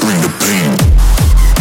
Bring the pain.